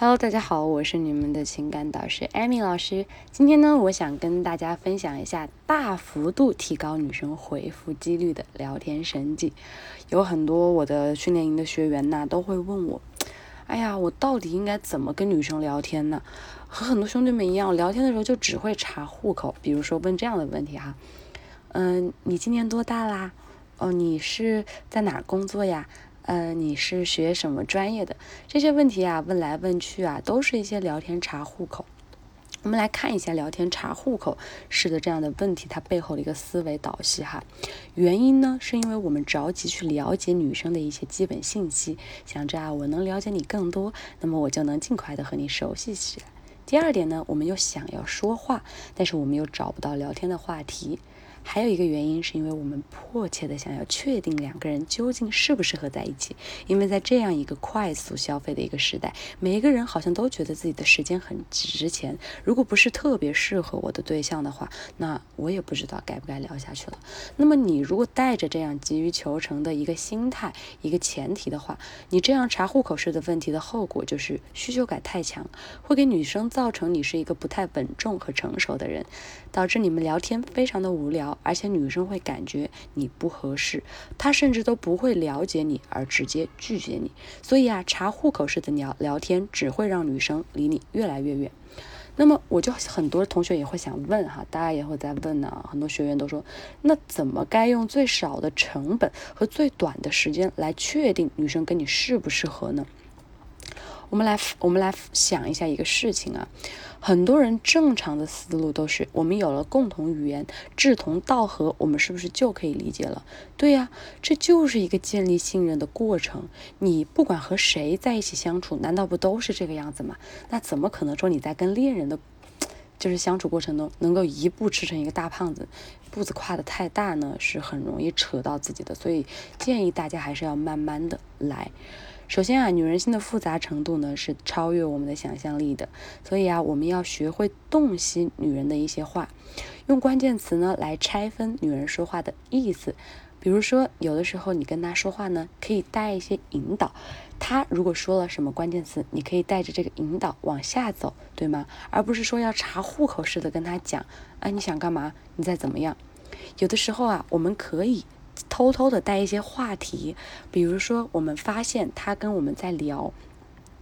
Hello，大家好，我是你们的情感导师 Amy 老师。今天呢，我想跟大家分享一下大幅度提高女生回复几率的聊天神技。有很多我的训练营的学员呐，都会问我：“哎呀，我到底应该怎么跟女生聊天呢？”和很多兄弟们一样，聊天的时候就只会查户口，比如说问这样的问题哈：“嗯，你今年多大啦？哦，你是在哪工作呀？”呃，你是学什么专业的？这些问题啊，问来问去啊，都是一些聊天查户口。我们来看一下聊天查户口式的这样的问题，它背后的一个思维导系哈。原因呢，是因为我们着急去了解女生的一些基本信息，想着啊，我能了解你更多，那么我就能尽快的和你熟悉起来。第二点呢，我们又想要说话，但是我们又找不到聊天的话题。还有一个原因，是因为我们迫切的想要确定两个人究竟适不适合在一起。因为在这样一个快速消费的一个时代，每一个人好像都觉得自己的时间很值钱。如果不是特别适合我的对象的话，那我也不知道该不该聊下去了。那么你如果带着这样急于求成的一个心态、一个前提的话，你这样查户口式的问题的后果就是需求感太强，会给女生造成你是一个不太稳重和成熟的人，导致你们聊天非常的无聊。而且女生会感觉你不合适，她甚至都不会了解你而直接拒绝你。所以啊，查户口式的聊聊天只会让女生离你越来越远。那么我就很多同学也会想问哈，大家也会在问呢，很多学员都说，那怎么该用最少的成本和最短的时间来确定女生跟你适不适合呢？我们来，我们来想一下一个事情啊。很多人正常的思路都是，我们有了共同语言，志同道合，我们是不是就可以理解了？对呀，这就是一个建立信任的过程。你不管和谁在一起相处，难道不都是这个样子吗？那怎么可能说你在跟恋人的，就是相处过程中能够一步吃成一个大胖子，步子跨得太大呢？是很容易扯到自己的。所以建议大家还是要慢慢的来。首先啊，女人心的复杂程度呢是超越我们的想象力的，所以啊，我们要学会洞悉女人的一些话，用关键词呢来拆分女人说话的意思。比如说，有的时候你跟她说话呢，可以带一些引导。她如果说了什么关键词，你可以带着这个引导往下走，对吗？而不是说要查户口似的跟她讲，哎，你想干嘛？你再怎么样？有的时候啊，我们可以。偷偷的带一些话题，比如说我们发现他跟我们在聊，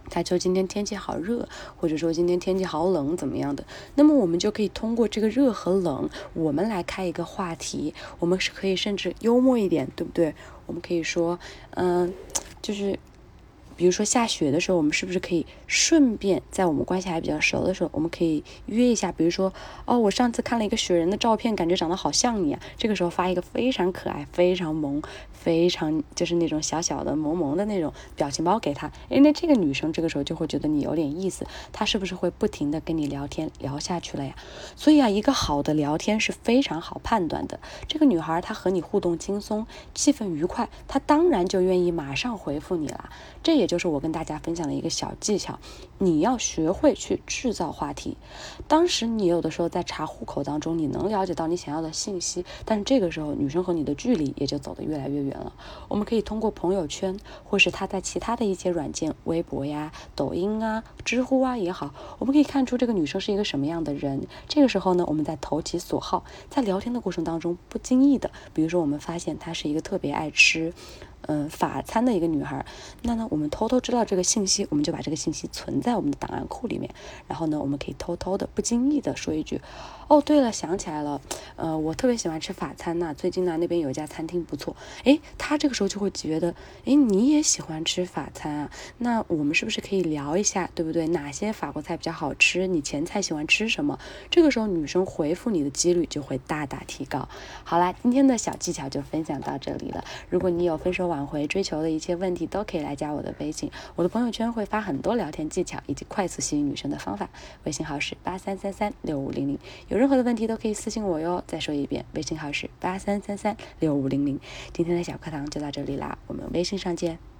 他说今天天气好热，或者说今天天气好冷，怎么样的？那么我们就可以通过这个热和冷，我们来开一个话题，我们是可以甚至幽默一点，对不对？我们可以说，嗯，就是。比如说下雪的时候，我们是不是可以顺便在我们关系还比较熟的时候，我们可以约一下？比如说，哦，我上次看了一个雪人的照片，感觉长得好像你啊。这个时候发一个非常可爱、非常萌、非常就是那种小小的萌萌的那种表情包给他。哎，那这个女生这个时候就会觉得你有点意思，她是不是会不停的跟你聊天聊下去了呀？所以啊，一个好的聊天是非常好判断的。这个女孩她和你互动轻松，气氛愉快，她当然就愿意马上回复你了。这也就是我跟大家分享的一个小技巧，你要学会去制造话题。当时你有的时候在查户口当中，你能了解到你想要的信息，但是这个时候女生和你的距离也就走得越来越远了。我们可以通过朋友圈，或是她在其他的一些软件，微博呀、抖音啊、知乎啊也好，我们可以看出这个女生是一个什么样的人。这个时候呢，我们在投其所好，在聊天的过程当中，不经意的，比如说我们发现她是一个特别爱吃。嗯，法餐的一个女孩，那呢，我们偷偷知道这个信息，我们就把这个信息存在我们的档案库里面。然后呢，我们可以偷偷的、不经意的说一句：“哦，对了，想起来了，呃，我特别喜欢吃法餐呐，最近呢那边有一家餐厅不错。”诶，他这个时候就会觉得：“诶，你也喜欢吃法餐啊？那我们是不是可以聊一下，对不对？哪些法国菜比较好吃？你前菜喜欢吃什么？”这个时候女生回复你的几率就会大大提高。好啦，今天的小技巧就分享到这里了。如果你有分手网挽回追求的一切问题，都可以来加我的微信。我的朋友圈会发很多聊天技巧以及快速吸引女生的方法。微信号是八三三三六五零零，有任何的问题都可以私信我哟。再说一遍，微信号是八三三三六五零零。今天的小课堂就到这里啦，我们微信上见。